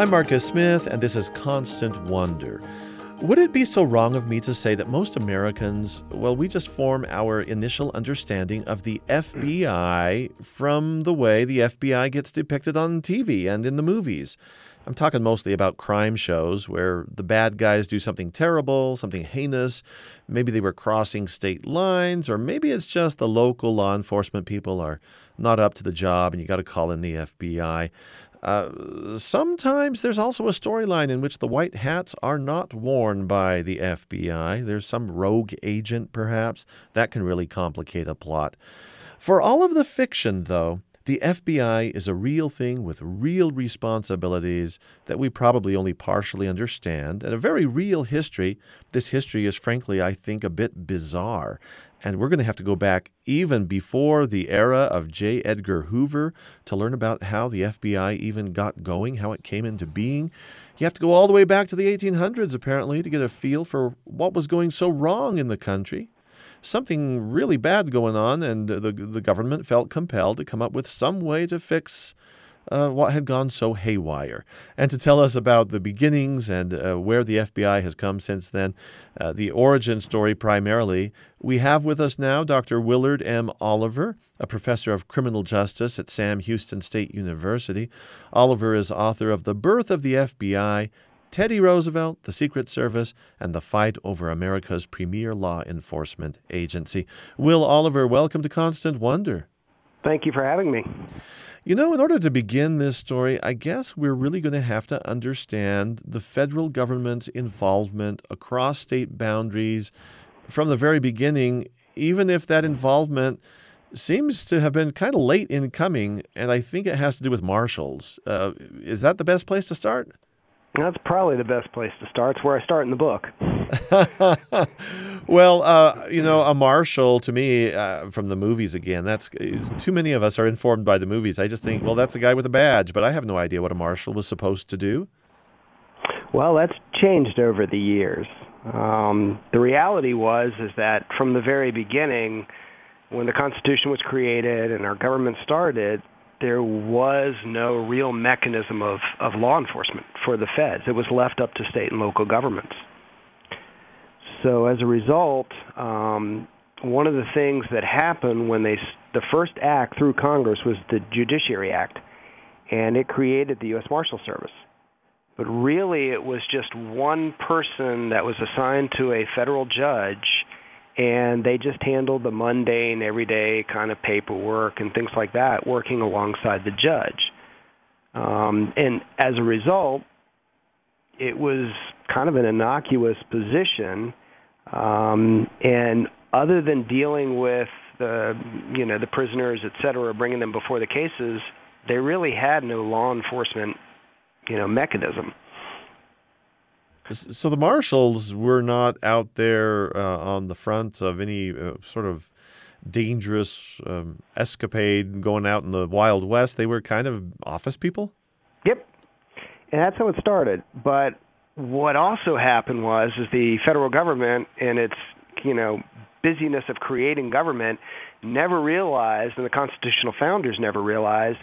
I'm Marcus Smith, and this is Constant Wonder. Would it be so wrong of me to say that most Americans, well, we just form our initial understanding of the FBI from the way the FBI gets depicted on TV and in the movies? I'm talking mostly about crime shows where the bad guys do something terrible, something heinous. Maybe they were crossing state lines, or maybe it's just the local law enforcement people are not up to the job and you got to call in the FBI. Uh, sometimes there's also a storyline in which the white hats are not worn by the FBI. There's some rogue agent, perhaps. That can really complicate a plot. For all of the fiction, though, the FBI is a real thing with real responsibilities that we probably only partially understand, and a very real history. This history is, frankly, I think, a bit bizarre. And we're going to have to go back even before the era of J. Edgar Hoover to learn about how the FBI even got going, how it came into being. You have to go all the way back to the 1800s, apparently, to get a feel for what was going so wrong in the country. Something really bad going on, and the, the government felt compelled to come up with some way to fix uh, what had gone so haywire. And to tell us about the beginnings and uh, where the FBI has come since then, uh, the origin story primarily, we have with us now Dr. Willard M. Oliver, a professor of criminal justice at Sam Houston State University. Oliver is author of The Birth of the FBI. Teddy Roosevelt, the Secret Service, and the fight over America's premier law enforcement agency. Will Oliver, welcome to Constant Wonder. Thank you for having me. You know, in order to begin this story, I guess we're really going to have to understand the federal government's involvement across state boundaries from the very beginning, even if that involvement seems to have been kind of late in coming, and I think it has to do with marshals. Uh, is that the best place to start? That's probably the best place to start. It's where I start in the book. well, uh, you know, a marshal to me uh, from the movies again. That's too many of us are informed by the movies. I just think, well, that's a guy with a badge, but I have no idea what a marshal was supposed to do. Well, that's changed over the years. Um, the reality was is that from the very beginning, when the Constitution was created and our government started, there was no real mechanism of, of law enforcement for the feds. It was left up to state and local governments. So as a result, um, one of the things that happened when they the first act through Congress was the Judiciary Act, and it created the U.S. Marshal Service. But really, it was just one person that was assigned to a federal judge and they just handled the mundane, everyday kind of paperwork and things like that, working alongside the judge. Um, and as a result, it was kind of an innocuous position. Um, and other than dealing with the, you know, the prisoners, et cetera, bringing them before the cases, they really had no law enforcement, you know, mechanism. So the marshals were not out there uh, on the front of any uh, sort of dangerous um, escapade going out in the Wild West. They were kind of office people? Yep. And that's how it started. But what also happened was is the federal government and its, you know, busyness of creating government never realized and the constitutional founders never realized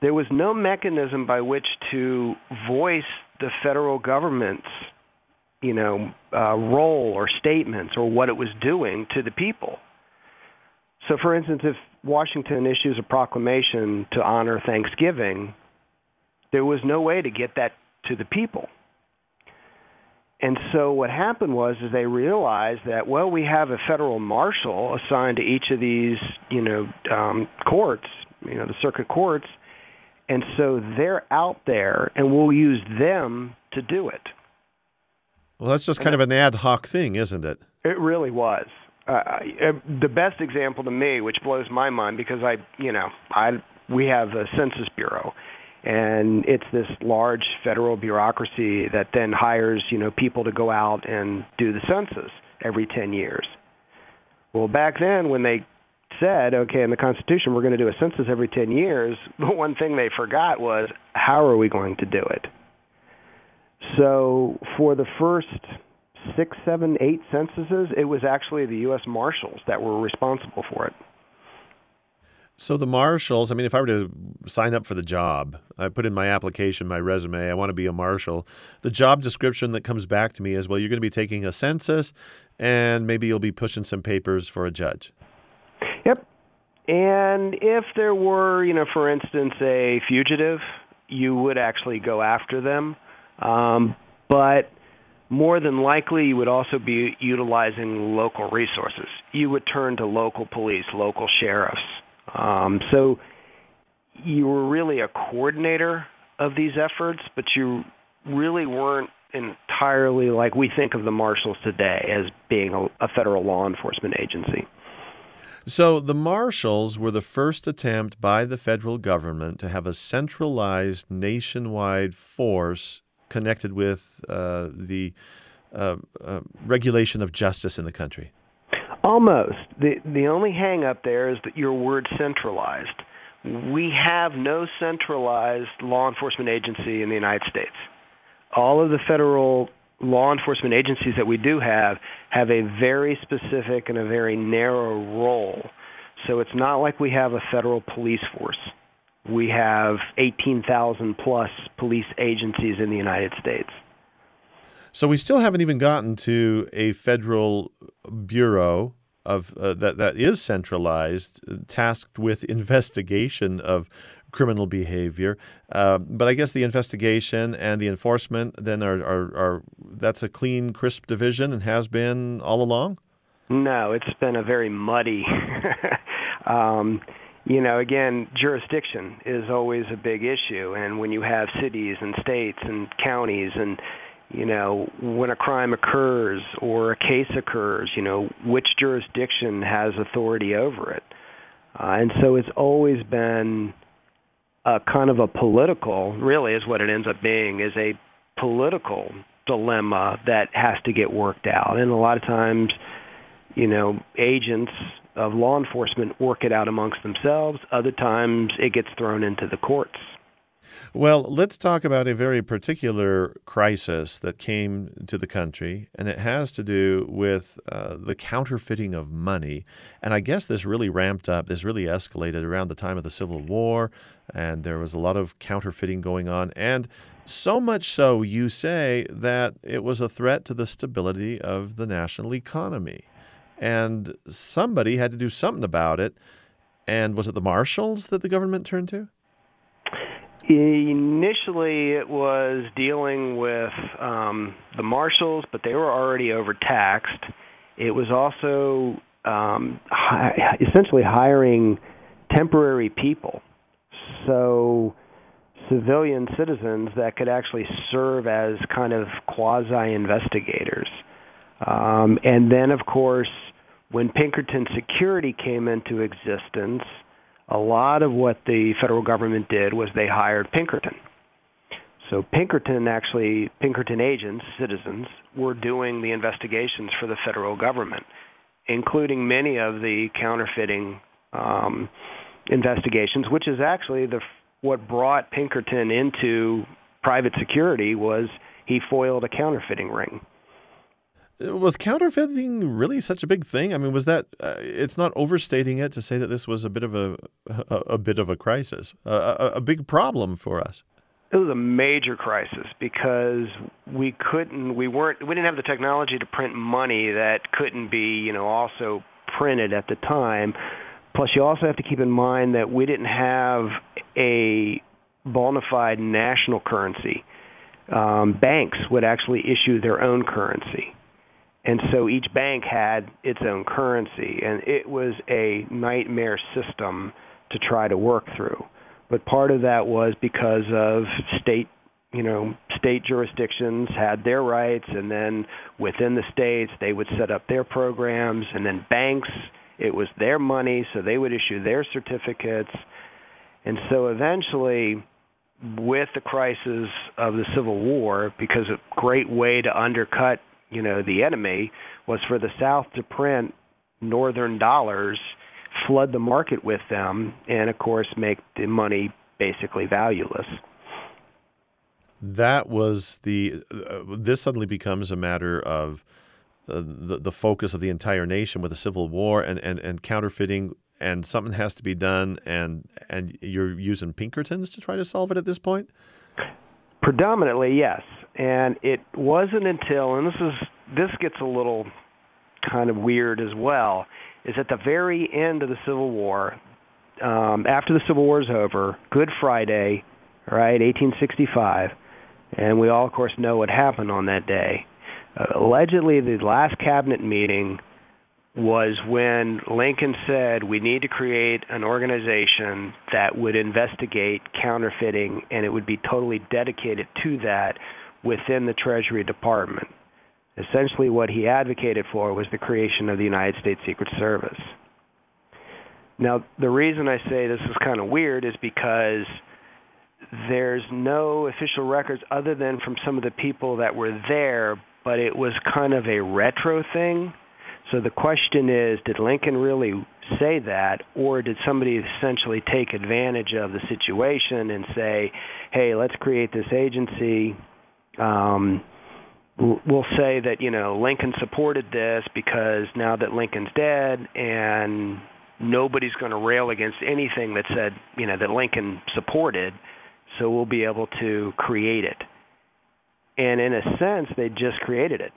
there was no mechanism by which to voice the federal government's you know, uh, role or statements or what it was doing to the people. So, for instance, if Washington issues a proclamation to honor Thanksgiving, there was no way to get that to the people. And so what happened was is they realized that well we have a federal marshal assigned to each of these you know um, courts you know the circuit courts, and so they're out there and we'll use them to do it. Well, that's just kind of an ad hoc thing, isn't it? It really was. Uh, uh, the best example to me, which blows my mind, because I, you know, I we have a census bureau, and it's this large federal bureaucracy that then hires, you know, people to go out and do the census every 10 years. Well, back then when they said, okay, in the Constitution we're going to do a census every 10 years, the one thing they forgot was how are we going to do it? So for the first six, seven, eight censuses, it was actually the U.S. Marshals that were responsible for it. So the marshals, I mean, if I were to sign up for the job, I put in my application, my resume, I want to be a marshal. The job description that comes back to me is, well, you're going to be taking a census and maybe you'll be pushing some papers for a judge. Yep. And if there were, you know, for instance, a fugitive, you would actually go after them. Um, but more than likely, you would also be utilizing local resources. You would turn to local police, local sheriffs um, so you were really a coordinator of these efforts, but you really weren't entirely like we think of the marshals today as being a, a federal law enforcement agency. So the marshals were the first attempt by the federal government to have a centralized nationwide force connected with uh, the uh, uh, regulation of justice in the country. Almost. The the only hang up there is that your word centralized. We have no centralized law enforcement agency in the United States. All of the federal law enforcement agencies that we do have have a very specific and a very narrow role. So it's not like we have a federal police force. We have 18,000 plus police agencies in the United States. So we still haven't even gotten to a federal bureau of uh, that that is centralized, tasked with investigation of criminal behavior. Uh, but I guess the investigation and the enforcement then are, are, are that's a clean, crisp division and has been all along. No, it's been a very muddy. um, you know, again, jurisdiction is always a big issue, and when you have cities and states and counties and you know, when a crime occurs or a case occurs, you know, which jurisdiction has authority over it. Uh, and so it's always been a kind of a political, really is what it ends up being, is a political dilemma that has to get worked out. And a lot of times, you know, agents of law enforcement work it out amongst themselves. Other times it gets thrown into the courts. Well, let's talk about a very particular crisis that came to the country, and it has to do with uh, the counterfeiting of money. And I guess this really ramped up, this really escalated around the time of the Civil War, and there was a lot of counterfeiting going on. And so much so, you say, that it was a threat to the stability of the national economy. And somebody had to do something about it. And was it the marshals that the government turned to? Initially, it was dealing with um, the marshals, but they were already overtaxed. It was also um, hi- essentially hiring temporary people, so civilian citizens that could actually serve as kind of quasi investigators. Um, and then, of course, when Pinkerton Security came into existence, a lot of what the federal government did was they hired Pinkerton. So Pinkerton actually, Pinkerton agents, citizens, were doing the investigations for the federal government, including many of the counterfeiting um, investigations, which is actually the what brought Pinkerton into private security was he foiled a counterfeiting ring was counterfeiting really such a big thing? I mean, was that? Uh, it's not overstating it to say that this was a bit of a a, a bit of a crisis, a, a, a big problem for us. It was a major crisis because we couldn't, we weren't, we didn't have the technology to print money that couldn't be, you know, also printed at the time. Plus, you also have to keep in mind that we didn't have a bona fide national currency. Um, banks would actually issue their own currency and so each bank had its own currency, and it was a nightmare system to try to work through. But part of that was because of state, you know, state jurisdictions had their rights, and then within the states they would set up their programs, and then banks, it was their money, so they would issue their certificates. And so eventually, with the crisis of the Civil War, because a great way to undercut you know the enemy was for the South to print northern dollars, flood the market with them, and of course make the money basically valueless. That was the. Uh, this suddenly becomes a matter of uh, the the focus of the entire nation with the Civil War and and and counterfeiting and something has to be done, and and you're using Pinkertons to try to solve it at this point. Predominantly, yes, and it wasn't until and this is this gets a little kind of weird as well. Is at the very end of the Civil War, um, after the Civil War is over, Good Friday, right, 1865, and we all, of course, know what happened on that day. Uh, allegedly, the last cabinet meeting was when Lincoln said we need to create an organization that would investigate counterfeiting and it would be totally dedicated to that within the Treasury Department. Essentially, what he advocated for was the creation of the United States Secret Service. Now, the reason I say this is kind of weird is because there's no official records other than from some of the people that were there, but it was kind of a retro thing. So the question is did Lincoln really say that, or did somebody essentially take advantage of the situation and say, hey, let's create this agency? Um, we'll say that you know Lincoln supported this because now that Lincoln's dead and nobody's going to rail against anything that said you know that Lincoln supported, so we'll be able to create it. And in a sense, they just created it.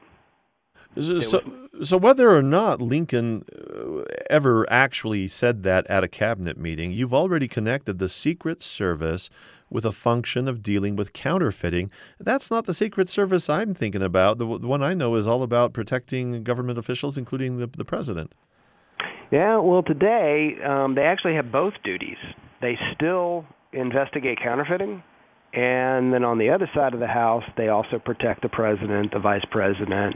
So, so whether or not Lincoln uh, ever actually said that at a cabinet meeting, you've already connected the Secret Service with a function of dealing with counterfeiting. That's not the Secret Service I'm thinking about. The, the one I know is all about protecting government officials, including the, the president. Yeah, well, today um, they actually have both duties. They still investigate counterfeiting, and then on the other side of the house, they also protect the president, the vice president,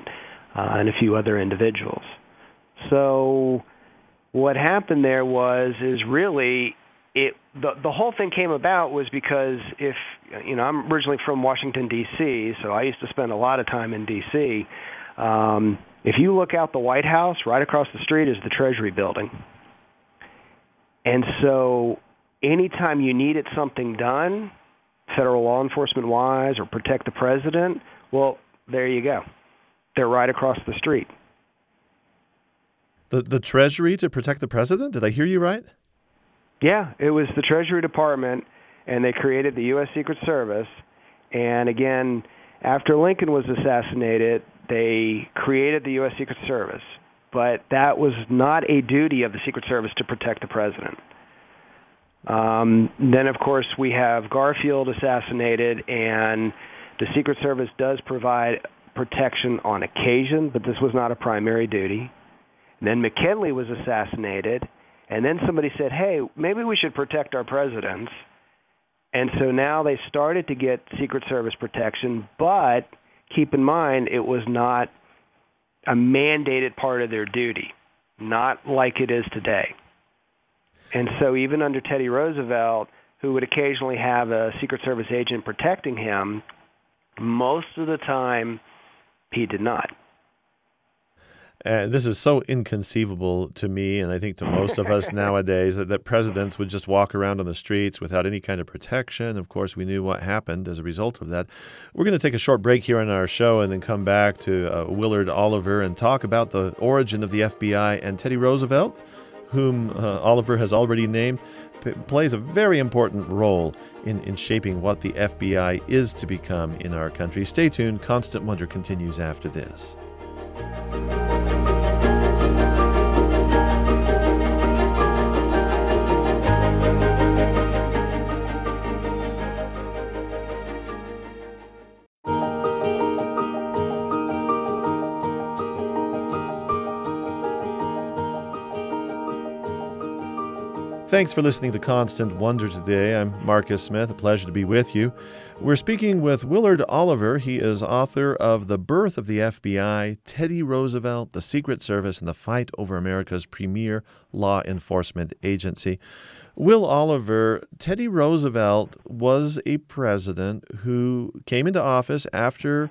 uh, and a few other individuals. So, what happened there was is really it the the whole thing came about was because if you know I'm originally from Washington D.C., so I used to spend a lot of time in D.C. Um, if you look out the White House, right across the street is the Treasury Building, and so anytime you needed something done, federal law enforcement wise, or protect the president, well, there you go. They're right across the street. The the Treasury to protect the president? Did I hear you right? Yeah, it was the Treasury Department, and they created the U.S. Secret Service. And again, after Lincoln was assassinated, they created the U.S. Secret Service. But that was not a duty of the Secret Service to protect the president. Um, then, of course, we have Garfield assassinated, and the Secret Service does provide protection on occasion, but this was not a primary duty. And then McKinley was assassinated, and then somebody said, hey, maybe we should protect our presidents. And so now they started to get Secret Service protection, but keep in mind it was not a mandated part of their duty, not like it is today. And so even under Teddy Roosevelt, who would occasionally have a Secret Service agent protecting him, most of the time he did not. Uh, this is so inconceivable to me, and I think to most of us nowadays, that, that presidents would just walk around on the streets without any kind of protection. Of course, we knew what happened as a result of that. We're going to take a short break here on our show and then come back to uh, Willard Oliver and talk about the origin of the FBI and Teddy Roosevelt, whom uh, Oliver has already named, p- plays a very important role in, in shaping what the FBI is to become in our country. Stay tuned. Constant Wonder continues after this. Thanks for listening to Constant Wonder today. I'm Marcus Smith. A pleasure to be with you. We're speaking with Willard Oliver. He is author of The Birth of the FBI, Teddy Roosevelt, the Secret Service, and the Fight Over America's Premier Law Enforcement Agency. Will Oliver, Teddy Roosevelt was a president who came into office after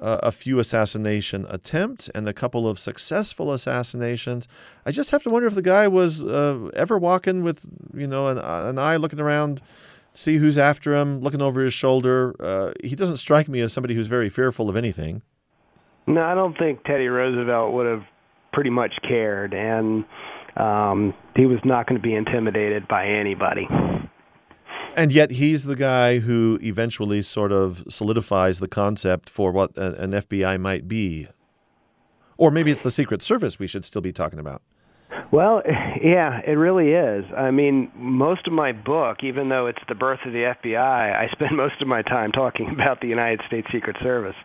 uh, a few assassination attempts and a couple of successful assassinations. I just have to wonder if the guy was uh, ever walking with, you know, an, an, eye looking around, see who's after him, looking over his shoulder. Uh, he doesn't strike me as somebody who's very fearful of anything. No, I don't think Teddy Roosevelt would have pretty much cared. And um, he was not going to be intimidated by anybody. And yet, he's the guy who eventually sort of solidifies the concept for what an FBI might be. Or maybe it's the Secret Service we should still be talking about. Well, yeah, it really is. I mean, most of my book, even though it's the birth of the FBI, I spend most of my time talking about the United States Secret Service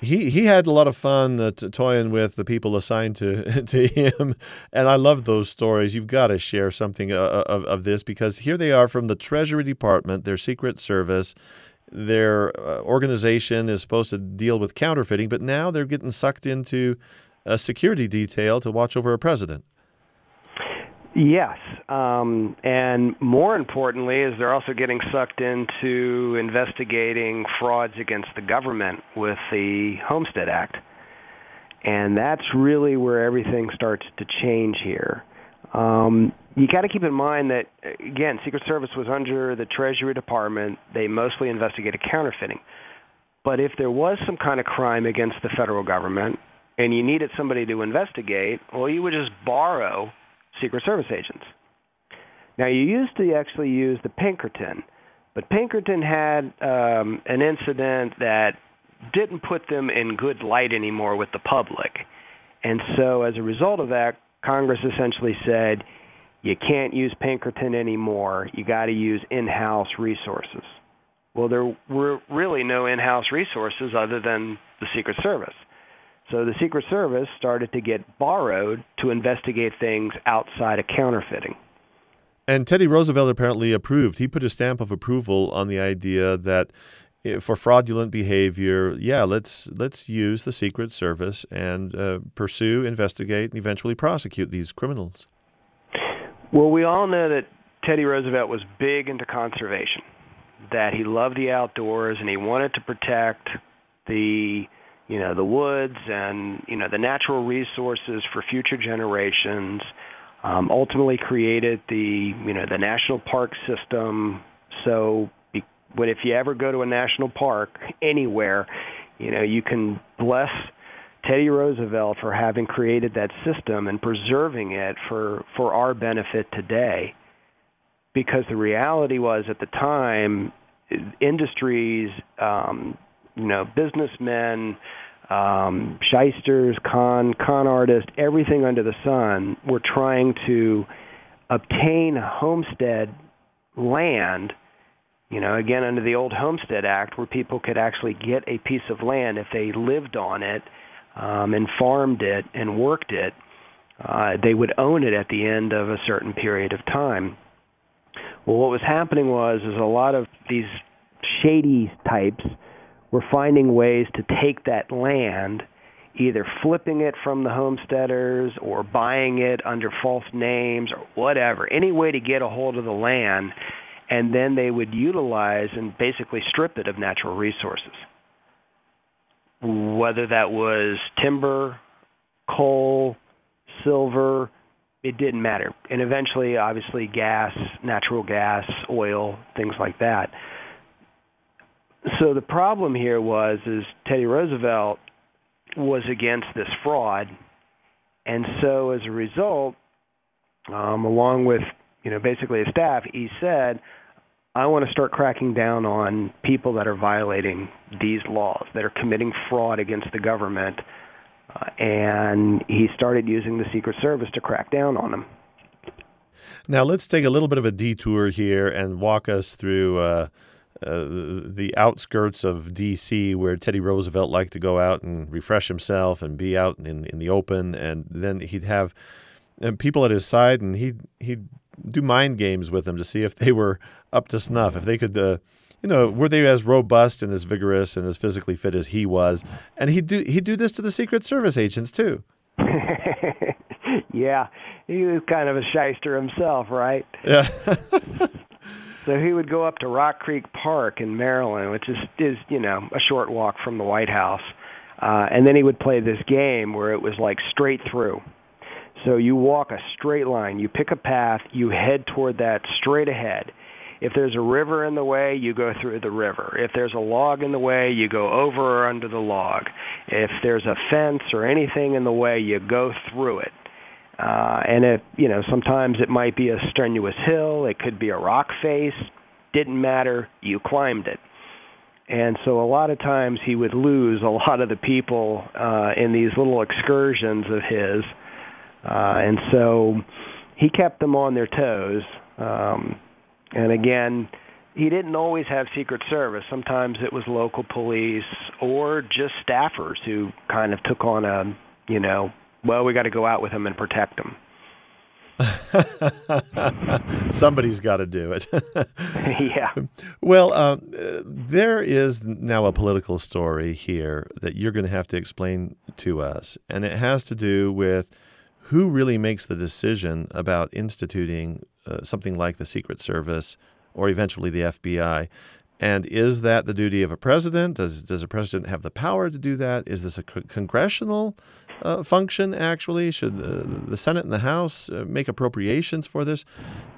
he he had a lot of fun uh, toying with the people assigned to to him, and I love those stories. You've got to share something uh, uh, of of this because here they are from the Treasury Department, their Secret Service. Their uh, organization is supposed to deal with counterfeiting, but now they're getting sucked into a security detail to watch over a president. Yes, um, and more importantly, is they're also getting sucked into investigating frauds against the government with the Homestead Act, and that's really where everything starts to change here. Um, you got to keep in mind that again, Secret Service was under the Treasury Department. They mostly investigated counterfeiting, but if there was some kind of crime against the federal government and you needed somebody to investigate, well, you would just borrow Secret Service agents. Now, you used to actually use the Pinkerton, but Pinkerton had um, an incident that didn't put them in good light anymore with the public. And so, as a result of that, Congress essentially said, you can't use Pinkerton anymore. You got to use in house resources. Well, there were really no in house resources other than the Secret Service. So the Secret Service started to get borrowed to investigate things outside of counterfeiting. And Teddy Roosevelt apparently approved. He put a stamp of approval on the idea that eh, for fraudulent behavior, yeah, let's let's use the Secret Service and uh, pursue, investigate, and eventually prosecute these criminals. Well, we all know that Teddy Roosevelt was big into conservation, that he loved the outdoors and he wanted to protect the you know the woods and you know the natural resources for future generations. Um, ultimately, created the you know the national park system. So, be, when if you ever go to a national park anywhere, you know you can bless Teddy Roosevelt for having created that system and preserving it for for our benefit today. Because the reality was at the time, industries, um, you know, businessmen, um, shysters, con con artists, everything under the sun were trying to obtain homestead land. You know, again under the old Homestead Act, where people could actually get a piece of land if they lived on it um, and farmed it and worked it. Uh, they would own it at the end of a certain period of time. Well, what was happening was is a lot of these shady types we're finding ways to take that land, either flipping it from the homesteaders or buying it under false names or whatever, any way to get a hold of the land, and then they would utilize and basically strip it of natural resources. Whether that was timber, coal, silver, it didn't matter. And eventually, obviously, gas, natural gas, oil, things like that. So the problem here was is Teddy Roosevelt was against this fraud, and so as a result, um, along with you know basically his staff, he said, "I want to start cracking down on people that are violating these laws, that are committing fraud against the government." Uh, and he started using the Secret Service to crack down on them. Now let's take a little bit of a detour here and walk us through. Uh uh, the outskirts of D.C., where Teddy Roosevelt liked to go out and refresh himself and be out in in the open, and then he'd have uh, people at his side, and he he'd do mind games with them to see if they were up to snuff, if they could. Uh, you know, were they as robust and as vigorous and as physically fit as he was? And he'd do he'd do this to the Secret Service agents too. yeah, he was kind of a shyster himself, right? Yeah. So he would go up to Rock Creek Park in Maryland, which is is you know a short walk from the White House, uh, and then he would play this game where it was like straight through. So you walk a straight line, you pick a path, you head toward that straight ahead. If there's a river in the way, you go through the river. If there's a log in the way, you go over or under the log. If there's a fence or anything in the way, you go through it. Uh, and it, you know, sometimes it might be a strenuous hill, it could be a rock face. Didn't matter. You climbed it. And so a lot of times he would lose a lot of the people uh, in these little excursions of his. Uh, and so he kept them on their toes. Um, and again, he didn't always have Secret Service. Sometimes it was local police or just staffers who kind of took on a, you know, well, we got to go out with him and protect him. Somebody's got to do it. yeah. Well, uh, there is now a political story here that you're going to have to explain to us, and it has to do with who really makes the decision about instituting uh, something like the Secret Service or eventually the FBI. And is that the duty of a president? Does does a president have the power to do that? Is this a congressional uh, function, actually? Should the, the, Senate and the House uh, make appropriations for this?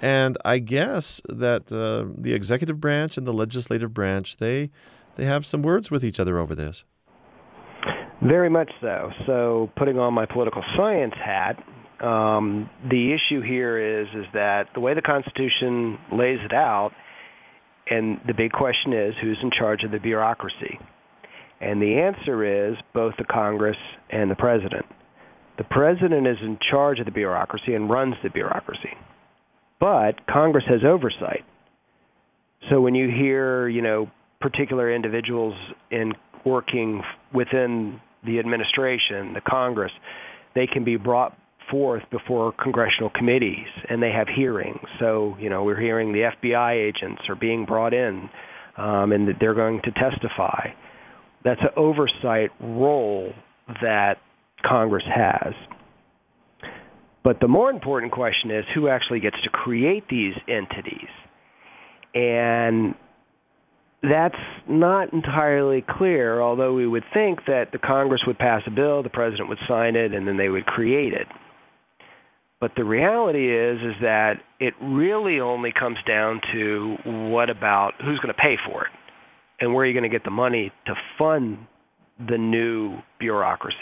And I guess that uh, the executive branch and the legislative branch, they, they have some words with each other over this. Very much so. So, putting on my political science hat, um, the issue here is is that the way the Constitution lays it out, and the big question is who's in charge of the bureaucracy. And the answer is both the Congress and the President. The President is in charge of the bureaucracy and runs the bureaucracy. But Congress has oversight. So when you hear, you know, particular individuals in working within the administration, the Congress, they can be brought forth before congressional committees and they have hearings. So, you know, we're hearing the FBI agents are being brought in um, and that they're going to testify that's an oversight role that Congress has. But the more important question is who actually gets to create these entities. And that's not entirely clear, although we would think that the Congress would pass a bill, the president would sign it, and then they would create it. But the reality is is that it really only comes down to what about who's going to pay for it and where are you going to get the money to fund the new bureaucracy?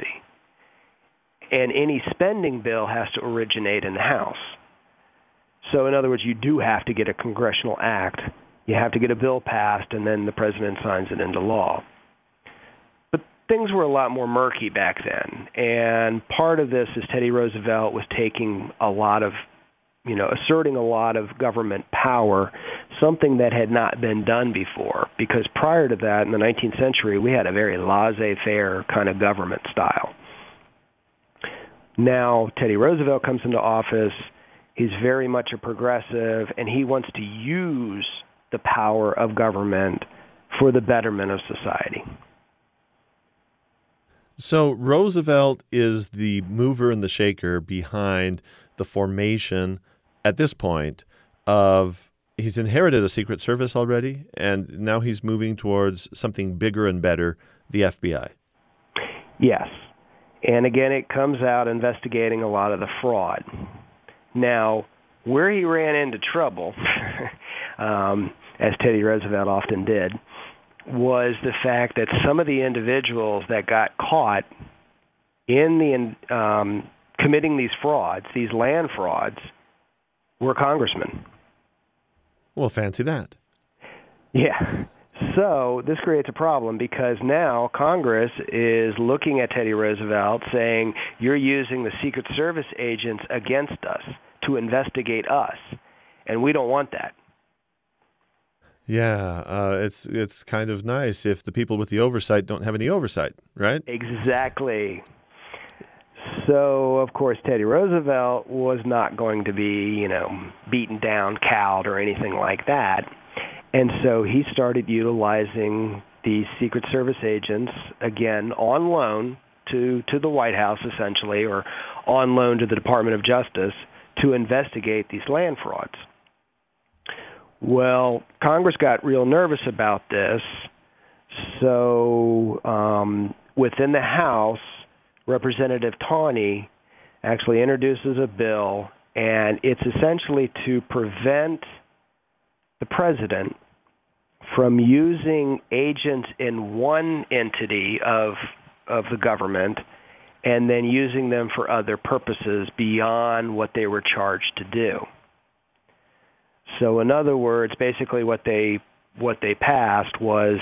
And any spending bill has to originate in the House. So, in other words, you do have to get a congressional act. You have to get a bill passed, and then the president signs it into law. But things were a lot more murky back then. And part of this is Teddy Roosevelt was taking a lot of you know, asserting a lot of government power, something that had not been done before. Because prior to that, in the 19th century, we had a very laissez faire kind of government style. Now, Teddy Roosevelt comes into office. He's very much a progressive, and he wants to use the power of government for the betterment of society. So, Roosevelt is the mover and the shaker behind the formation at this point of he's inherited a secret service already and now he's moving towards something bigger and better the FBI. Yes. And again it comes out investigating a lot of the fraud. Now, where he ran into trouble um, as Teddy Roosevelt often did was the fact that some of the individuals that got caught in the um, committing these frauds, these land frauds, were congressmen. Well, fancy that. Yeah. So this creates a problem because now Congress is looking at Teddy Roosevelt saying, You're using the Secret Service agents against us to investigate us. And we don't want that. Yeah, uh, it's it's kind of nice if the people with the oversight don't have any oversight, right? Exactly. So, of course, Teddy Roosevelt was not going to be, you know, beaten down, cowed, or anything like that. And so he started utilizing the Secret Service agents, again, on loan to, to the White House, essentially, or on loan to the Department of Justice to investigate these land frauds. Well, Congress got real nervous about this. So, um, within the House, Representative Tawney actually introduces a bill, and it's essentially to prevent the president from using agents in one entity of of the government and then using them for other purposes beyond what they were charged to do. So in other words, basically what they what they passed was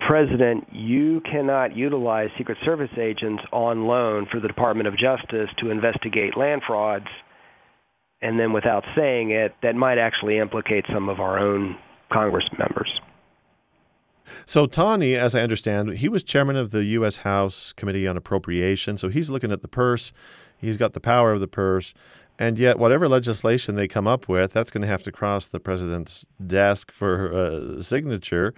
President, you cannot utilize Secret Service agents on loan for the Department of Justice to investigate land frauds, and then without saying it, that might actually implicate some of our own Congress members. So Tawney, as I understand, he was chairman of the U.S. House Committee on Appropriation. So he's looking at the purse. He's got the power of the purse. And yet, whatever legislation they come up with, that's going to have to cross the president's desk for uh, signature.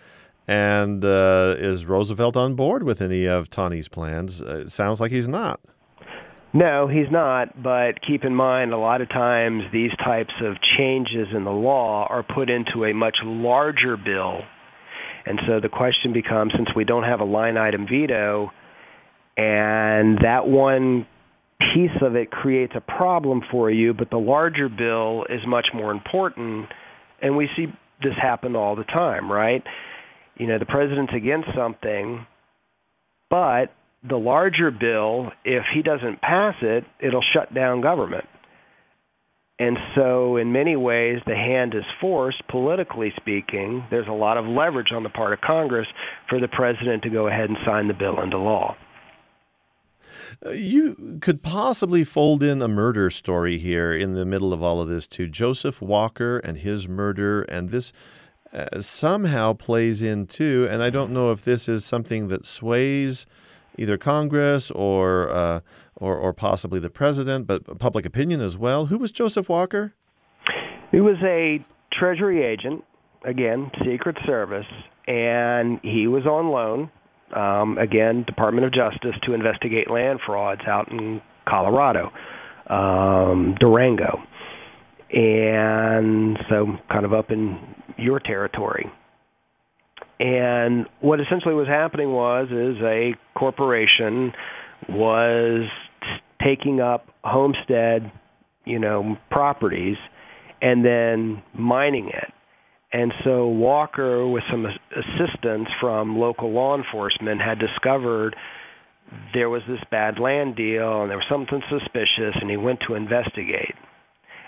And uh, is Roosevelt on board with any of Tawney's plans? Uh, it sounds like he's not. No, he's not. But keep in mind, a lot of times these types of changes in the law are put into a much larger bill. And so the question becomes since we don't have a line item veto, and that one piece of it creates a problem for you, but the larger bill is much more important. And we see this happen all the time, right? You know, the president's against something, but the larger bill, if he doesn't pass it, it'll shut down government. And so, in many ways, the hand is forced, politically speaking. There's a lot of leverage on the part of Congress for the president to go ahead and sign the bill into law. Uh, you could possibly fold in a murder story here in the middle of all of this, too. Joseph Walker and his murder, and this uh, somehow plays in too. And I don't know if this is something that sways either Congress or, uh, or, or possibly the president, but public opinion as well. Who was Joseph Walker? He was a Treasury agent, again, Secret Service, and he was on loan um, again, Department of Justice to investigate land frauds out in Colorado, um, Durango, and so kind of up in your territory. And what essentially was happening was is a corporation was taking up homestead, you know, properties and then mining it and so Walker, with some assistance from local law enforcement, had discovered there was this bad land deal and there was something suspicious, and he went to investigate.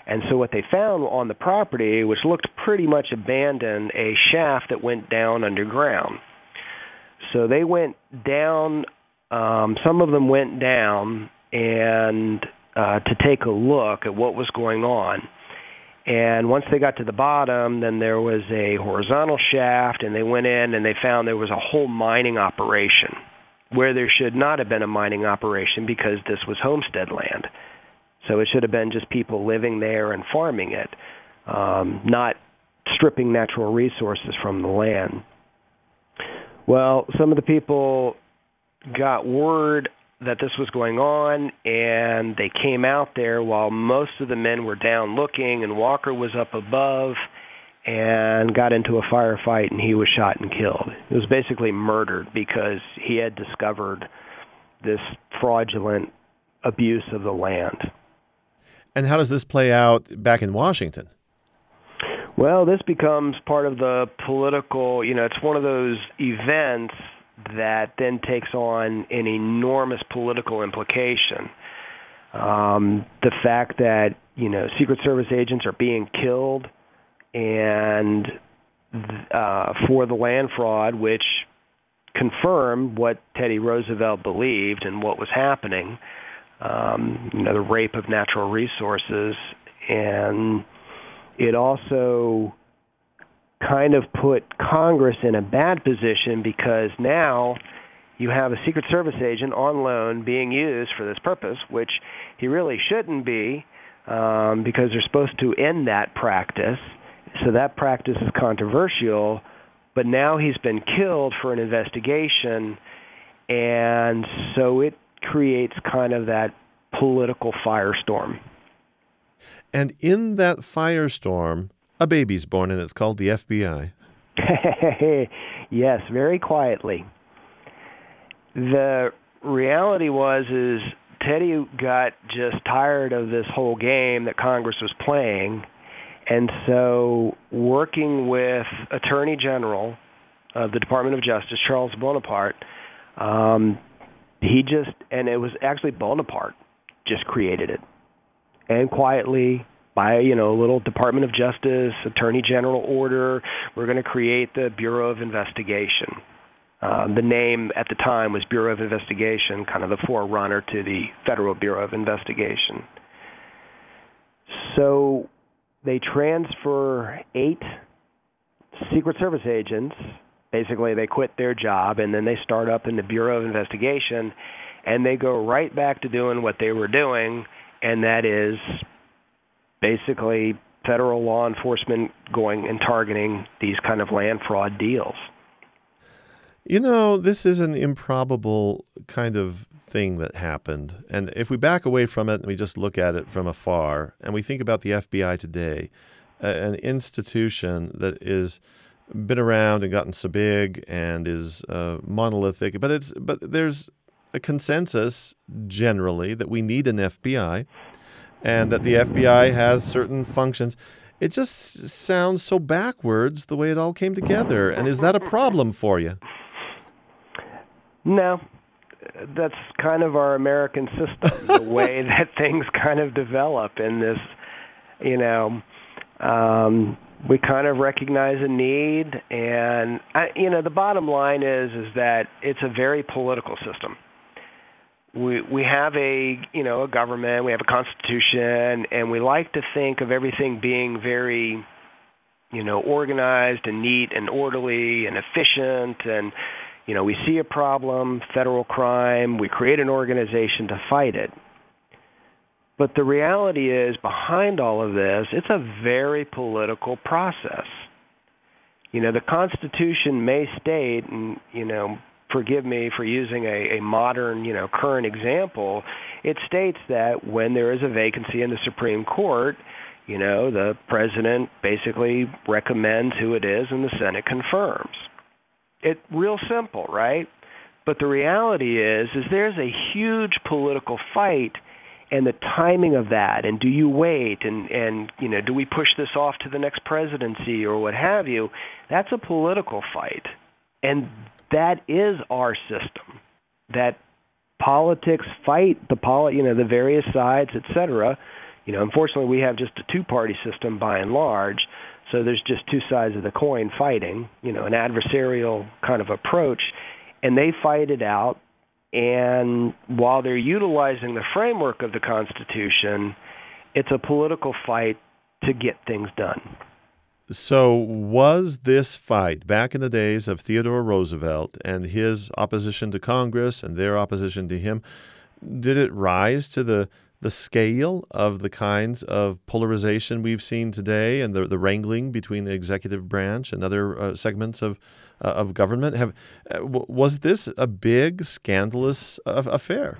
And so what they found on the property, which looked pretty much abandoned, a shaft that went down underground. So they went down. Um, some of them went down and uh, to take a look at what was going on and once they got to the bottom, then there was a horizontal shaft, and they went in and they found there was a whole mining operation where there should not have been a mining operation because this was homestead land. So it should have been just people living there and farming it, um, not stripping natural resources from the land. Well, some of the people got word that this was going on and they came out there while most of the men were down looking and Walker was up above and got into a firefight and he was shot and killed. He was basically murdered because he had discovered this fraudulent abuse of the land. And how does this play out back in Washington? Well, this becomes part of the political, you know, it's one of those events that then takes on an enormous political implication. Um, the fact that you know Secret Service agents are being killed, and uh, for the land fraud, which confirmed what Teddy Roosevelt believed and what was happening. Um, you know, the rape of natural resources, and it also kind of put Congress in a bad position because now you have a Secret Service agent on loan being used for this purpose, which he really shouldn't be um, because they're supposed to end that practice. So that practice is controversial, but now he's been killed for an investigation, and so it creates kind of that political firestorm. And in that firestorm, a baby's born, and it's called the FBI. yes, very quietly. The reality was is Teddy got just tired of this whole game that Congress was playing, and so working with Attorney General of the Department of Justice Charles Bonaparte, um, he just and it was actually Bonaparte just created it, and quietly by you know a little Department of Justice, Attorney General order, we're going to create the Bureau of Investigation. Um, the name at the time was Bureau of Investigation, kind of the forerunner to the Federal Bureau of Investigation. So they transfer eight Secret Service agents. Basically, they quit their job and then they start up in the Bureau of Investigation and they go right back to doing what they were doing, and that is basically federal law enforcement going and targeting these kind of land fraud deals. You know, this is an improbable kind of thing that happened. And if we back away from it and we just look at it from afar and we think about the FBI today, an institution that is been around and gotten so big and is uh, monolithic, but it's but there's a consensus generally that we need an FBI and that the FBI has certain functions. It just sounds so backwards the way it all came together. And is that a problem for you? No, that's kind of our American system, the way that things kind of develop in this, you know, um, we kind of recognize a need, and I, you know, the bottom line is is that it's a very political system. We we have a you know a government, we have a constitution, and we like to think of everything being very, you know, organized and neat and orderly and efficient and you know, we see a problem, federal crime, we create an organization to fight it. But the reality is, behind all of this, it's a very political process. You know, the Constitution may state, and, you know, forgive me for using a, a modern, you know, current example, it states that when there is a vacancy in the Supreme Court, you know, the president basically recommends who it is and the Senate confirms it real simple, right? But the reality is is there's a huge political fight and the timing of that and do you wait and and you know do we push this off to the next presidency or what have you that's a political fight and that is our system that politics fight the poli- you know the various sides etc you know unfortunately we have just a two party system by and large so there's just two sides of the coin fighting, you know, an adversarial kind of approach, and they fight it out. And while they're utilizing the framework of the Constitution, it's a political fight to get things done. So, was this fight back in the days of Theodore Roosevelt and his opposition to Congress and their opposition to him, did it rise to the the scale of the kinds of polarization we've seen today and the, the wrangling between the executive branch and other uh, segments of uh, of government have uh, w- was this a big scandalous affair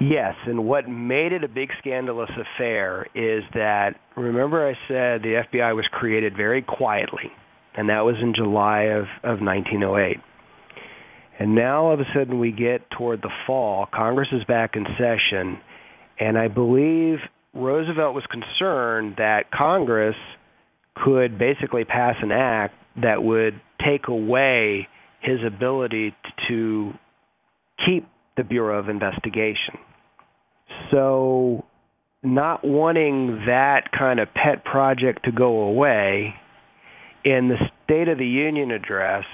Yes, and what made it a big scandalous affair is that remember I said the FBI was created very quietly, and that was in July of, of 1908. And now all of a sudden we get toward the fall, Congress is back in session, and I believe Roosevelt was concerned that Congress could basically pass an act that would take away his ability to keep the Bureau of Investigation. So, not wanting that kind of pet project to go away, in the State of the Union address,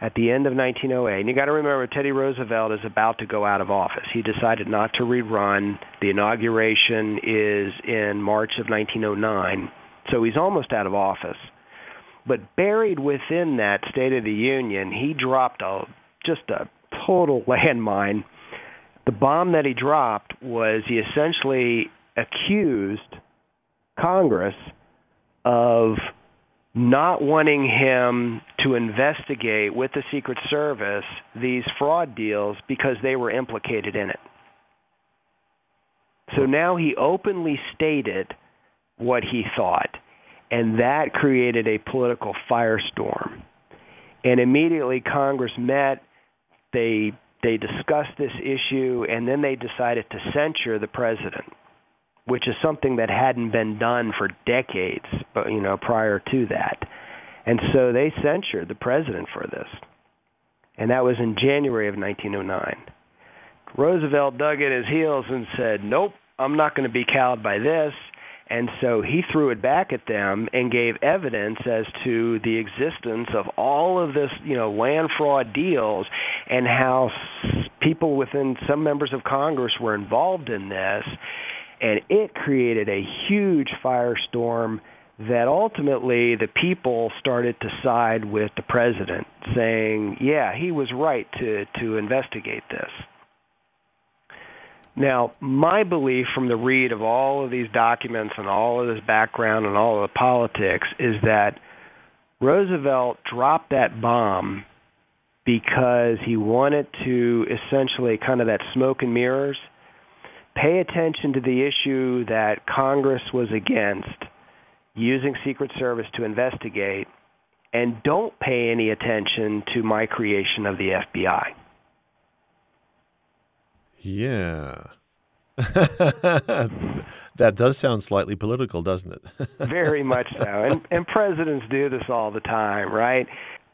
at the end of 1908. And you got to remember, Teddy Roosevelt is about to go out of office. He decided not to rerun. The inauguration is in March of 1909, so he's almost out of office. But buried within that State of the Union, he dropped a just a total landmine. The bomb that he dropped was he essentially accused Congress of not wanting him to investigate with the Secret Service these fraud deals because they were implicated in it. So now he openly stated what he thought, and that created a political firestorm. And immediately Congress met, they they discussed this issue, and then they decided to censure the president which is something that hadn't been done for decades, but you know, prior to that. And so they censured the president for this. And that was in January of 1909. Roosevelt dug in his heels and said, "Nope, I'm not going to be cowed by this." And so he threw it back at them and gave evidence as to the existence of all of this, you know, land fraud deals and how people within some members of Congress were involved in this. And it created a huge firestorm that ultimately the people started to side with the president, saying, yeah, he was right to, to investigate this. Now, my belief from the read of all of these documents and all of this background and all of the politics is that Roosevelt dropped that bomb because he wanted to essentially kind of that smoke and mirrors pay attention to the issue that Congress was against using Secret Service to investigate and don't pay any attention to my creation of the FBI. Yeah. that does sound slightly political, doesn't it? Very much so. And and presidents do this all the time, right?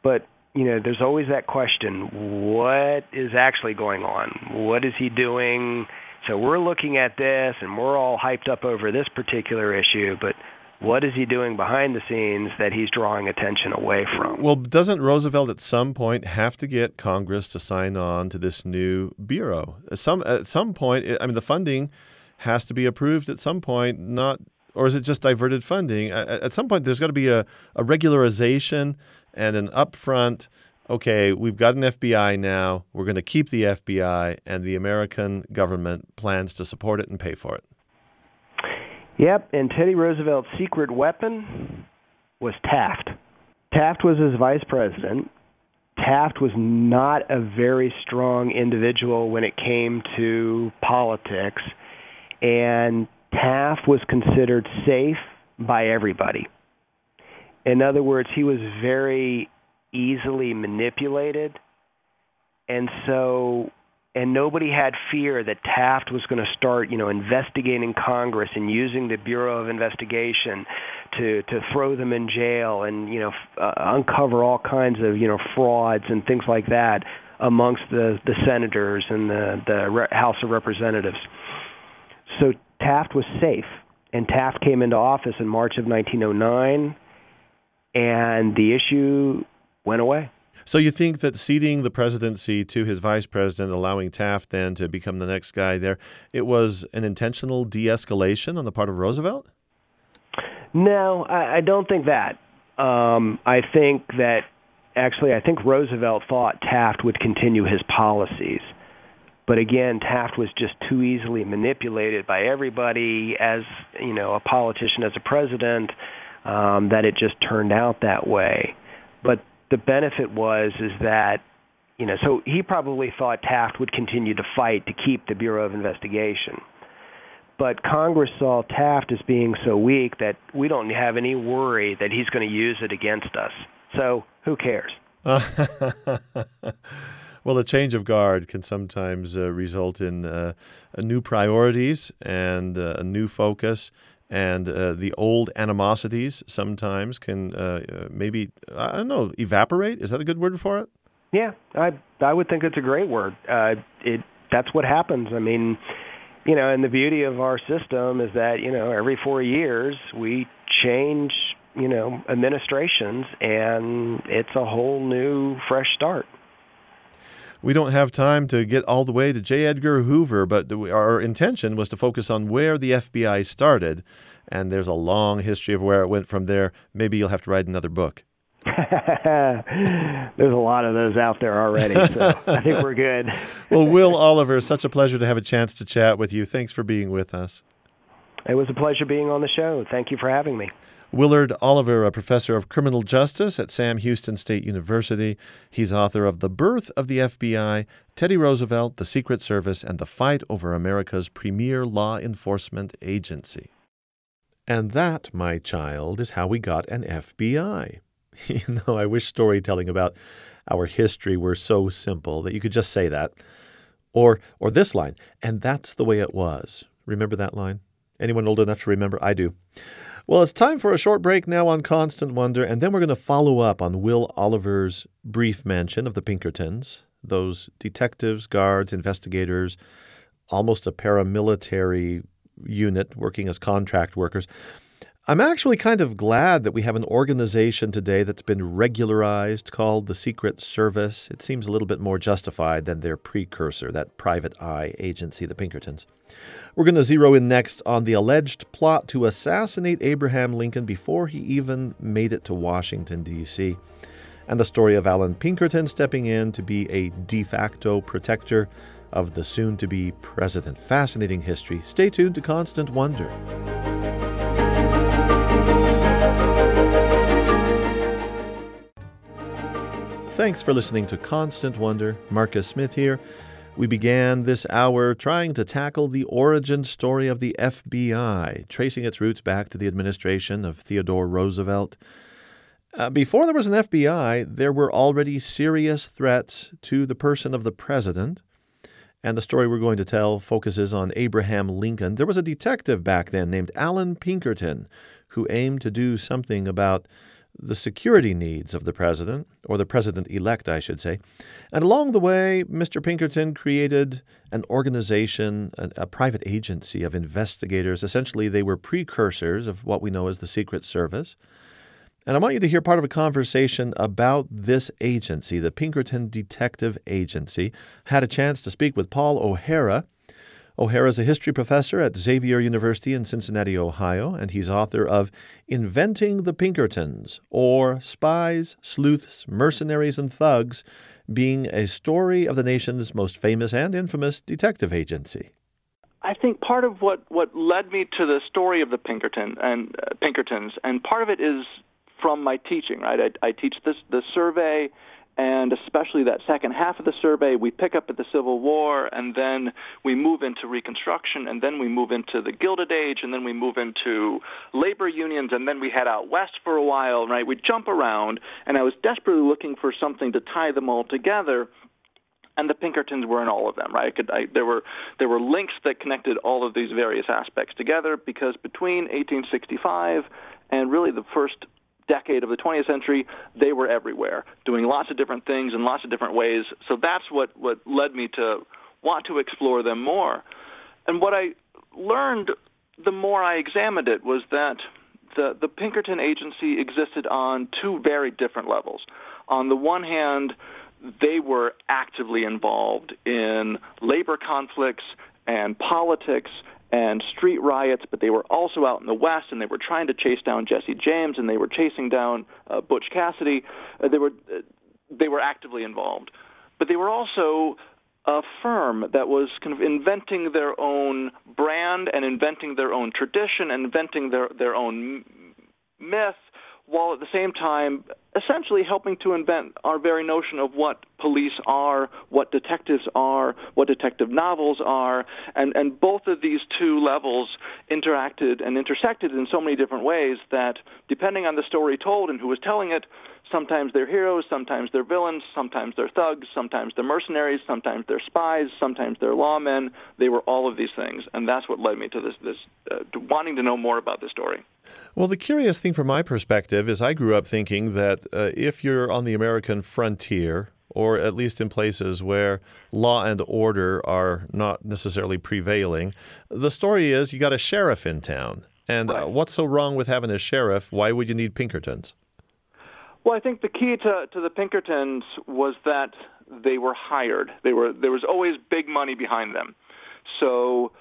But you know, there's always that question, what is actually going on? What is he doing? So we're looking at this and we're all hyped up over this particular issue, but what is he doing behind the scenes that he's drawing attention away from? Well, doesn't Roosevelt at some point have to get Congress to sign on to this new bureau? Some at some point, I mean, the funding has to be approved at some point. Not, or is it just diverted funding? At some point, there's got to be a, a regularization and an upfront. Okay, we've got an FBI now. We're going to keep the FBI, and the American government plans to support it and pay for it. Yep, and Teddy Roosevelt's secret weapon was Taft. Taft was his vice president. Taft was not a very strong individual when it came to politics, and Taft was considered safe by everybody. In other words, he was very easily manipulated. And so and nobody had fear that Taft was going to start, you know, investigating Congress and using the Bureau of Investigation to to throw them in jail and you know uh, uncover all kinds of you know frauds and things like that amongst the the senators and the the House of Representatives. So Taft was safe, and Taft came into office in March of 1909, and the issue went away. So you think that ceding the presidency to his vice president, allowing Taft then to become the next guy there, it was an intentional de-escalation on the part of Roosevelt? No, I, I don't think that. Um, I think that actually, I think Roosevelt thought Taft would continue his policies. But again, Taft was just too easily manipulated by everybody as you know a politician, as a president, um, that it just turned out that way. But the benefit was is that you know so he probably thought Taft would continue to fight to keep the Bureau of Investigation. But Congress saw Taft as being so weak that we don't have any worry that he's going to use it against us. So who cares? well, a change of guard can sometimes uh, result in uh, new priorities and uh, a new focus and uh, the old animosities sometimes can uh, uh, maybe I don't know evaporate. Is that a good word for it? Yeah, I I would think it's a great word. Uh, it that's what happens. I mean, you know, and the beauty of our system is that you know every four years we change you know administrations, and it's a whole new fresh start. We don't have time to get all the way to J. Edgar Hoover, but our intention was to focus on where the FBI started. And there's a long history of where it went from there. Maybe you'll have to write another book. There's a lot of those out there already, so I think we're good. well, Will Oliver, such a pleasure to have a chance to chat with you. Thanks for being with us. It was a pleasure being on the show. Thank you for having me. Willard Oliver, a professor of criminal justice at Sam Houston State University. He's author of The Birth of the FBI, Teddy Roosevelt, the Secret Service, and the Fight Over America's Premier Law Enforcement Agency. And that, my child, is how we got an FBI. you know, I wish storytelling about our history were so simple that you could just say that. Or, or this line, and that's the way it was. Remember that line? Anyone old enough to remember? I do. Well, it's time for a short break now on Constant Wonder, and then we're going to follow up on Will Oliver's brief mention of the Pinkertons, those detectives, guards, investigators, almost a paramilitary unit working as contract workers. I'm actually kind of glad that we have an organization today that's been regularized called the Secret Service. It seems a little bit more justified than their precursor, that private eye agency, the Pinkertons. We're going to zero in next on the alleged plot to assassinate Abraham Lincoln before he even made it to Washington, D.C., and the story of Allan Pinkerton stepping in to be a de facto protector of the soon to be president. Fascinating history. Stay tuned to Constant Wonder. Thanks for listening to Constant Wonder. Marcus Smith here. We began this hour trying to tackle the origin story of the FBI, tracing its roots back to the administration of Theodore Roosevelt. Uh, before there was an FBI, there were already serious threats to the person of the president. And the story we're going to tell focuses on Abraham Lincoln. There was a detective back then named Allan Pinkerton who aimed to do something about the security needs of the president, or the president elect, I should say. And along the way, Mr. Pinkerton created an organization, a, a, private agency of investigators. Essentially, they were precursors of what we know as the Secret Service. And I want you to hear part of a conversation about this agency, the Pinkerton Detective Agency. Had a chance to speak with Paul O'Hara. O'Hara is a history professor at Xavier University in Cincinnati, Ohio, and he's author of Inventing the Pinkertons, or Spies, Sleuths, Mercenaries, and Thugs, being a story of the nation's most famous and infamous detective agency. I think part of what, what led me to the story of the Pinkerton and uh, Pinkertons, and part of it is from my teaching. Right, I, I teach this the survey and especially that second half of the survey, we pick up at the Civil War, and then we move into Reconstruction, and then we move into the Gilded Age, and then we move into labor unions, and then we head out west for a while, right? We jump around, and I was desperately looking for something to tie them all together and the Pinkertons were in all of them, right? I could, I, there were there were links that connected all of these various aspects together because between 1865 and really the first decade of the 20th century, they were everywhere, doing lots of different things in lots of different ways. So that's what, what led me to want to explore them more. And what I learned the more I examined it was that the, the Pinkerton Agency existed on two very different levels. On the one hand, they were actively involved in labor conflicts and politics and street riots, but they were also out in the West and they were trying to chase down Jesse James and they were chasing down uh, Butch Cassidy. Uh, they were uh, they were actively involved, but they were also a firm that was kind of inventing their own brand and inventing their own tradition and inventing their their own myth while at the same time essentially helping to invent our very notion of what police are, what detectives are, what detective novels are, and, and both of these two levels interacted and intersected in so many different ways that depending on the story told and who was telling it, sometimes they're heroes, sometimes they're villains, sometimes they're thugs, sometimes they're mercenaries, sometimes they're spies, sometimes they're lawmen. They were all of these things, and that's what led me to this, this uh, to wanting to know more about the story. Well, the curious thing from my perspective is I grew up thinking that uh, if you're on the American frontier, or at least in places where law and order are not necessarily prevailing, the story is you got a sheriff in town. And uh, what's so wrong with having a sheriff? Why would you need Pinkertons? Well, I think the key to, to the Pinkertons was that they were hired. They were there was always big money behind them. So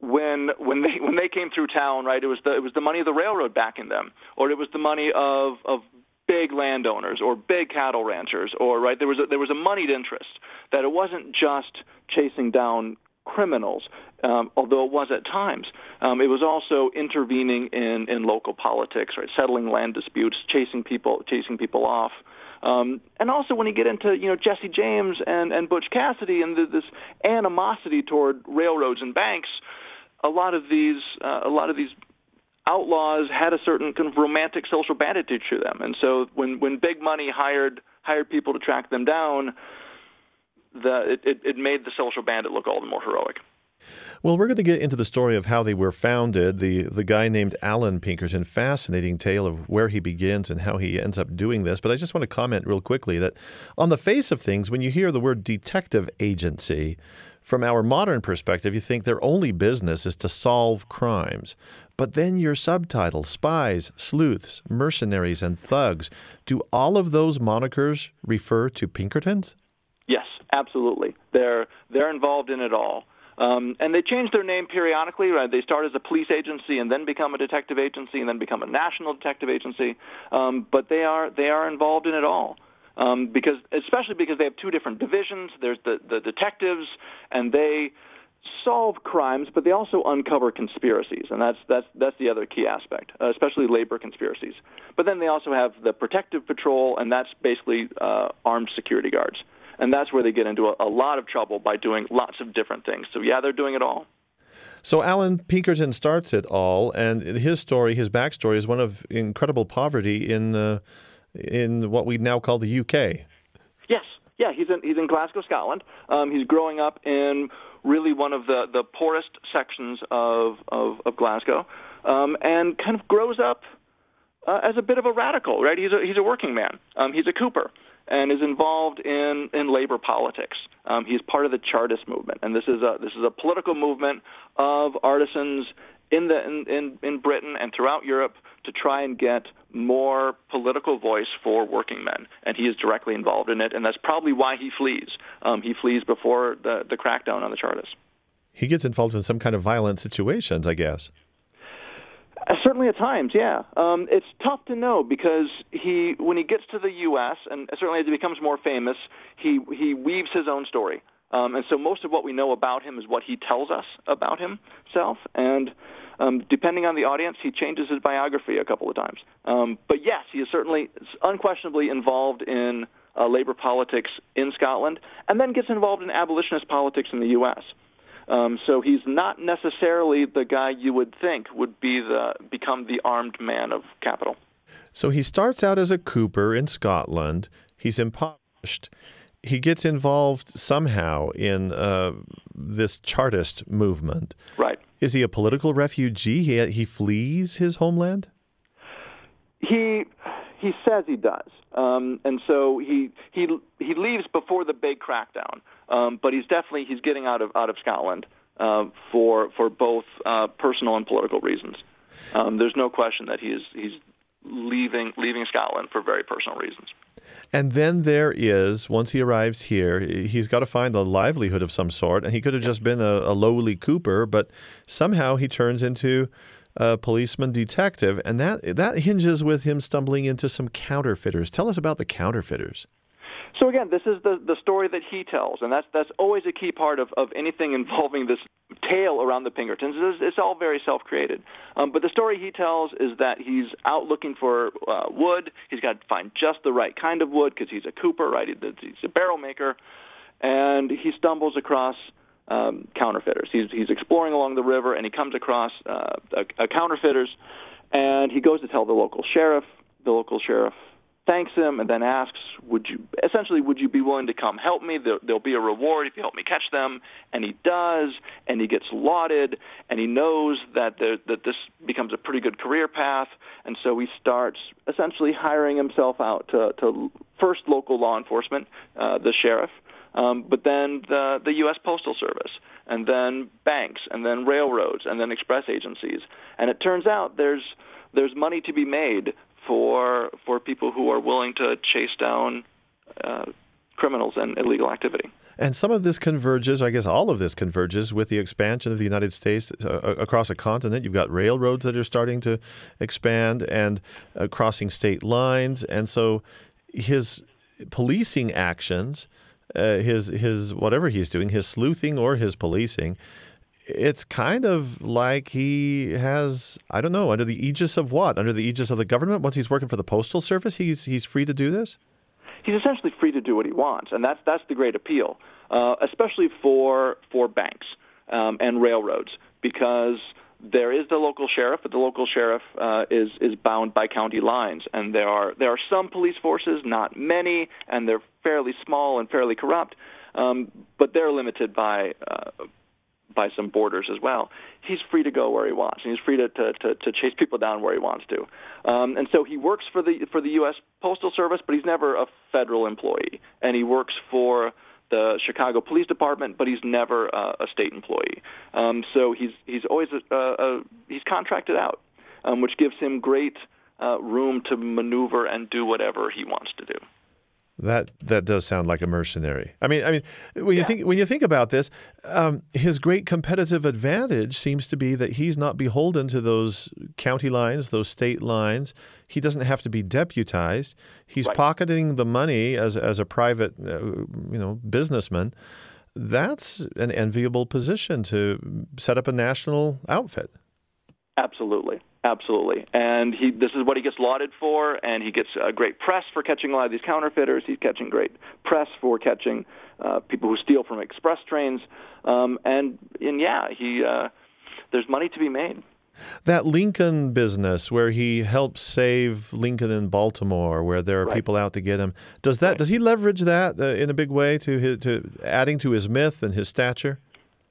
when when they when they came through town, right, it was the it was the money of the railroad backing them, or it was the money of of big landowners or big cattle ranchers, or right there was a, there was a moneyed interest that it wasn't just chasing down criminals, um, although it was at times. Um, it was also intervening in, in local politics, right, settling land disputes, chasing people chasing people off. Um, and also when you get into you know Jesse James and, and Butch Cassidy and the, this animosity toward railroads and banks, a lot of these uh, a lot of these outlaws had a certain kind of romantic social bandit to them, and so when when big money hired hired people to track them down, the it, it, made the social bandit look all the more heroic. Well, we're going to get into the story of how they were founded. The the guy named Allan Pinkerton, fascinating tale of where he begins and how he ends up doing this. But I just want to comment real quickly that on the face of things, when you hear the word detective agency, from our modern perspective, you think their only business is to solve crimes. But then your subtitle, spies, sleuths, mercenaries, and thugs, do all of those monikers refer to Pinkertons? Yes, absolutely. They're they're involved in it all. Um, and they change their name periodically. Right? They start as a police agency and then become a detective agency and then become a national detective agency. Um, but they are they are involved in it all. Um, because especially because they have two different divisions. There's the, the detectives, and they solve crimes, but they also uncover conspiracies, and that's that's that's the other key aspect, uh, especially labor conspiracies. But then they also have the protective patrol, and that's basically uh, armed security guards and that's where they get into a, a lot of trouble by doing lots of different things. So yeah, they're doing it all. So Allan Pinkerton starts it all, and his story, his backstory, is one of incredible poverty in uh, in what we now call the UK. Yes, yeah, he's in he's in Glasgow, Scotland. Um, he's growing up in really one of the the poorest sections of of, of Glasgow, um, and kind of grows up uh, as a bit of a radical. Right, he's a he's a working man. Um, he's a cooper and is involved in, in labor politics. Um, he's part of the Chartist movement, and this is a this is a political movement of artisans in the in, in, in Britain and throughout Europe to try and get more political voice for working men, and he is directly involved in it, and that's probably why he flees. Um, he flees before the the crackdown on the Chartists. He gets involved in some kind of violent situations, I guess. Uh, certainly at times, yeah. Um, it's tough to know because he, when he gets to the U.S. and certainly as he becomes more famous, he he weaves his own story, um, and so most of what we know about him is what he tells us about himself. And um, depending on the audience, he changes his biography a couple of times. Um, but yes, he is certainly unquestionably involved in uh, labor politics in Scotland, and then gets involved in abolitionist politics in the U.S. Um, so he's not necessarily the guy you would think would be the become the armed man of capital. So he starts out as a cooper in Scotland. He's impoverished. He gets involved somehow in uh, this Chartist movement. Right. Is he a political refugee? He he flees his homeland. He he says he does, um, and so he he he leaves before the big crackdown. Um, but he's definitely he's getting out of out of Scotland uh, for for both uh, personal and political reasons. Um, there's no question that he's he's leaving leaving Scotland for very personal reasons. And then there is, once he arrives here, he's got to find a livelihood of some sort. And he could have just been a, a lowly cooper, but somehow he turns into a policeman detective, and that that hinges with him stumbling into some counterfeiters. Tell us about the counterfeiters. So again, this is the the story that he tells, and that's that's always a key part of, of anything involving this tale around the Pinkertons. It's, it's all very self-created, um, but the story he tells is that he's out looking for uh, wood. He's got to find just the right kind of wood because he's a cooper, right? He's a barrel maker, and he stumbles across um, counterfeiters. He's he's exploring along the river, and he comes across uh, a, a counterfeiters, and he goes to tell the local sheriff. The local sheriff thanks him and then asks, "Would you essentially would you be willing to come help me? There, will be a reward if you help me catch them." And he does, and he gets lauded, and he knows that there, that this becomes a pretty good career path, and so he starts essentially hiring himself out to, to first local law enforcement, uh, the sheriff, um, but then the the U.S. Postal Service, and then banks, and then railroads, and then express agencies, and it turns out there's there's money to be made for for people who are willing to chase down uh, criminals and illegal activity. And some of this converges, I guess all of this converges with the expansion of the United States uh, across a continent. You've got railroads that are starting to expand and uh, crossing state lines. And so his policing actions, uh, his, his whatever he's doing, his sleuthing or his policing, it's kind of like he has I don't know under the aegis of what under the aegis of the government. Once he's working for the postal service, he's he's free to do this. He's essentially free to do what he wants, and that's that's the great appeal, uh, especially for for banks um, and railroads, because there is the local sheriff, but the local sheriff uh, is is bound by county lines, and there are there are some police forces, not many, and they're fairly small and fairly corrupt, um, but they're limited by uh, by some borders as well. He's free to go where he wants, and he's free to to, to, to chase people down where he wants to. Um, and so he works for the for the U.S. Postal Service, but he's never a federal employee, and he works for the Chicago Police Department, but he's never uh, a state employee. Um, so he's he's always a, a, a, he's contracted out, um, which gives him great uh, room to maneuver and do whatever he wants to do. That that does sound like a mercenary. I mean, I mean, when you think when you think about this, um, his great competitive advantage seems to be that he's not beholden to those county lines, those state lines. He doesn't have to be deputized. He's right. pocketing the money as as a private, uh, you know, businessman. That's an enviable position to set up a national outfit. Absolutely. Absolutely, and he this is what he gets lauded for, and he gets uh, great press for catching a lot of these counterfeiters. He's catching great press for catching uh, people who steal from express trains, um, and and yeah, he uh, there's money to be made. That Lincoln business where he helps save Lincoln in Baltimore, where there are right. people out to get him. Does that right. does he leverage that uh, in a big way to his, to adding to his myth and his stature?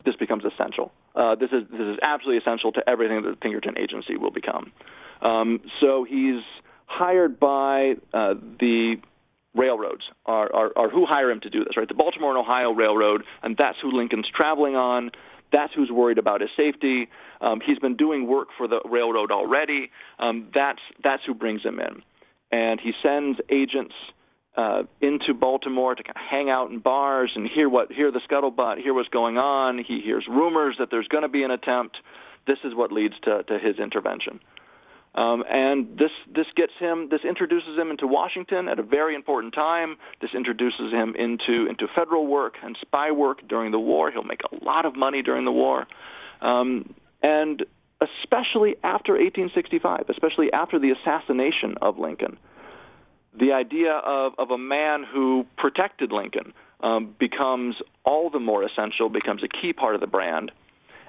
This becomes essential. Uh, this is this is absolutely essential to everything that the Pinkerton Agency will become. Um, so he's hired by uh, the railroads are, are, are who hire him to do this, right? The Baltimore and Ohio Railroad, and that's who Lincoln's traveling on. That's who's worried about his safety. Um, he's been doing work for the railroad already. Um, that's that's who brings him in, and he sends agents uh, into Baltimore to hang out in bars and hear what hear the scuttlebutt, hear what's going on. He hears rumors that there's going to be an attempt. This is what leads to, to his intervention. Um, and this this gets him this introduces him into Washington at a very important time. This introduces him into into federal work and spy work during the war. He'll make a lot of money during the war, um, and especially after 1865, especially after the assassination of Lincoln the idea of, of a man who protected Lincoln um, becomes all the more essential, becomes a key part of the brand.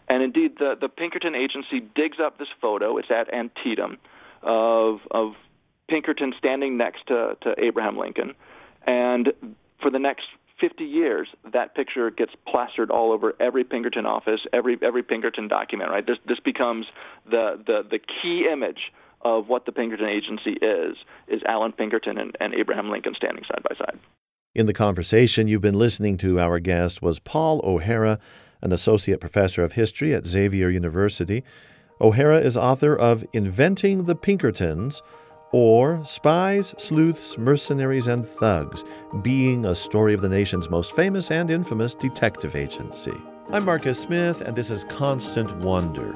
And indeed, the, the Pinkerton agency digs up this photo. It's at Antietam of, of Pinkerton standing next to, to Abraham Lincoln. And for the next 50 years, that picture gets plastered all over every Pinkerton office, every every Pinkerton document. Right? This this becomes the the the key image of what the Pinkerton Agency is, is Allan Pinkerton and, and Abraham Lincoln standing side by side. In the conversation you've been listening to, our guest was Paul O'Hara, an associate professor of history at Xavier University. O'Hara is author of Inventing the Pinkertons, or Spies, Sleuths, Mercenaries, and Thugs Being a Story of the Nation's Most Famous and Infamous Detective Agency. I'm Marcus Smith, and this is Constant Wonder.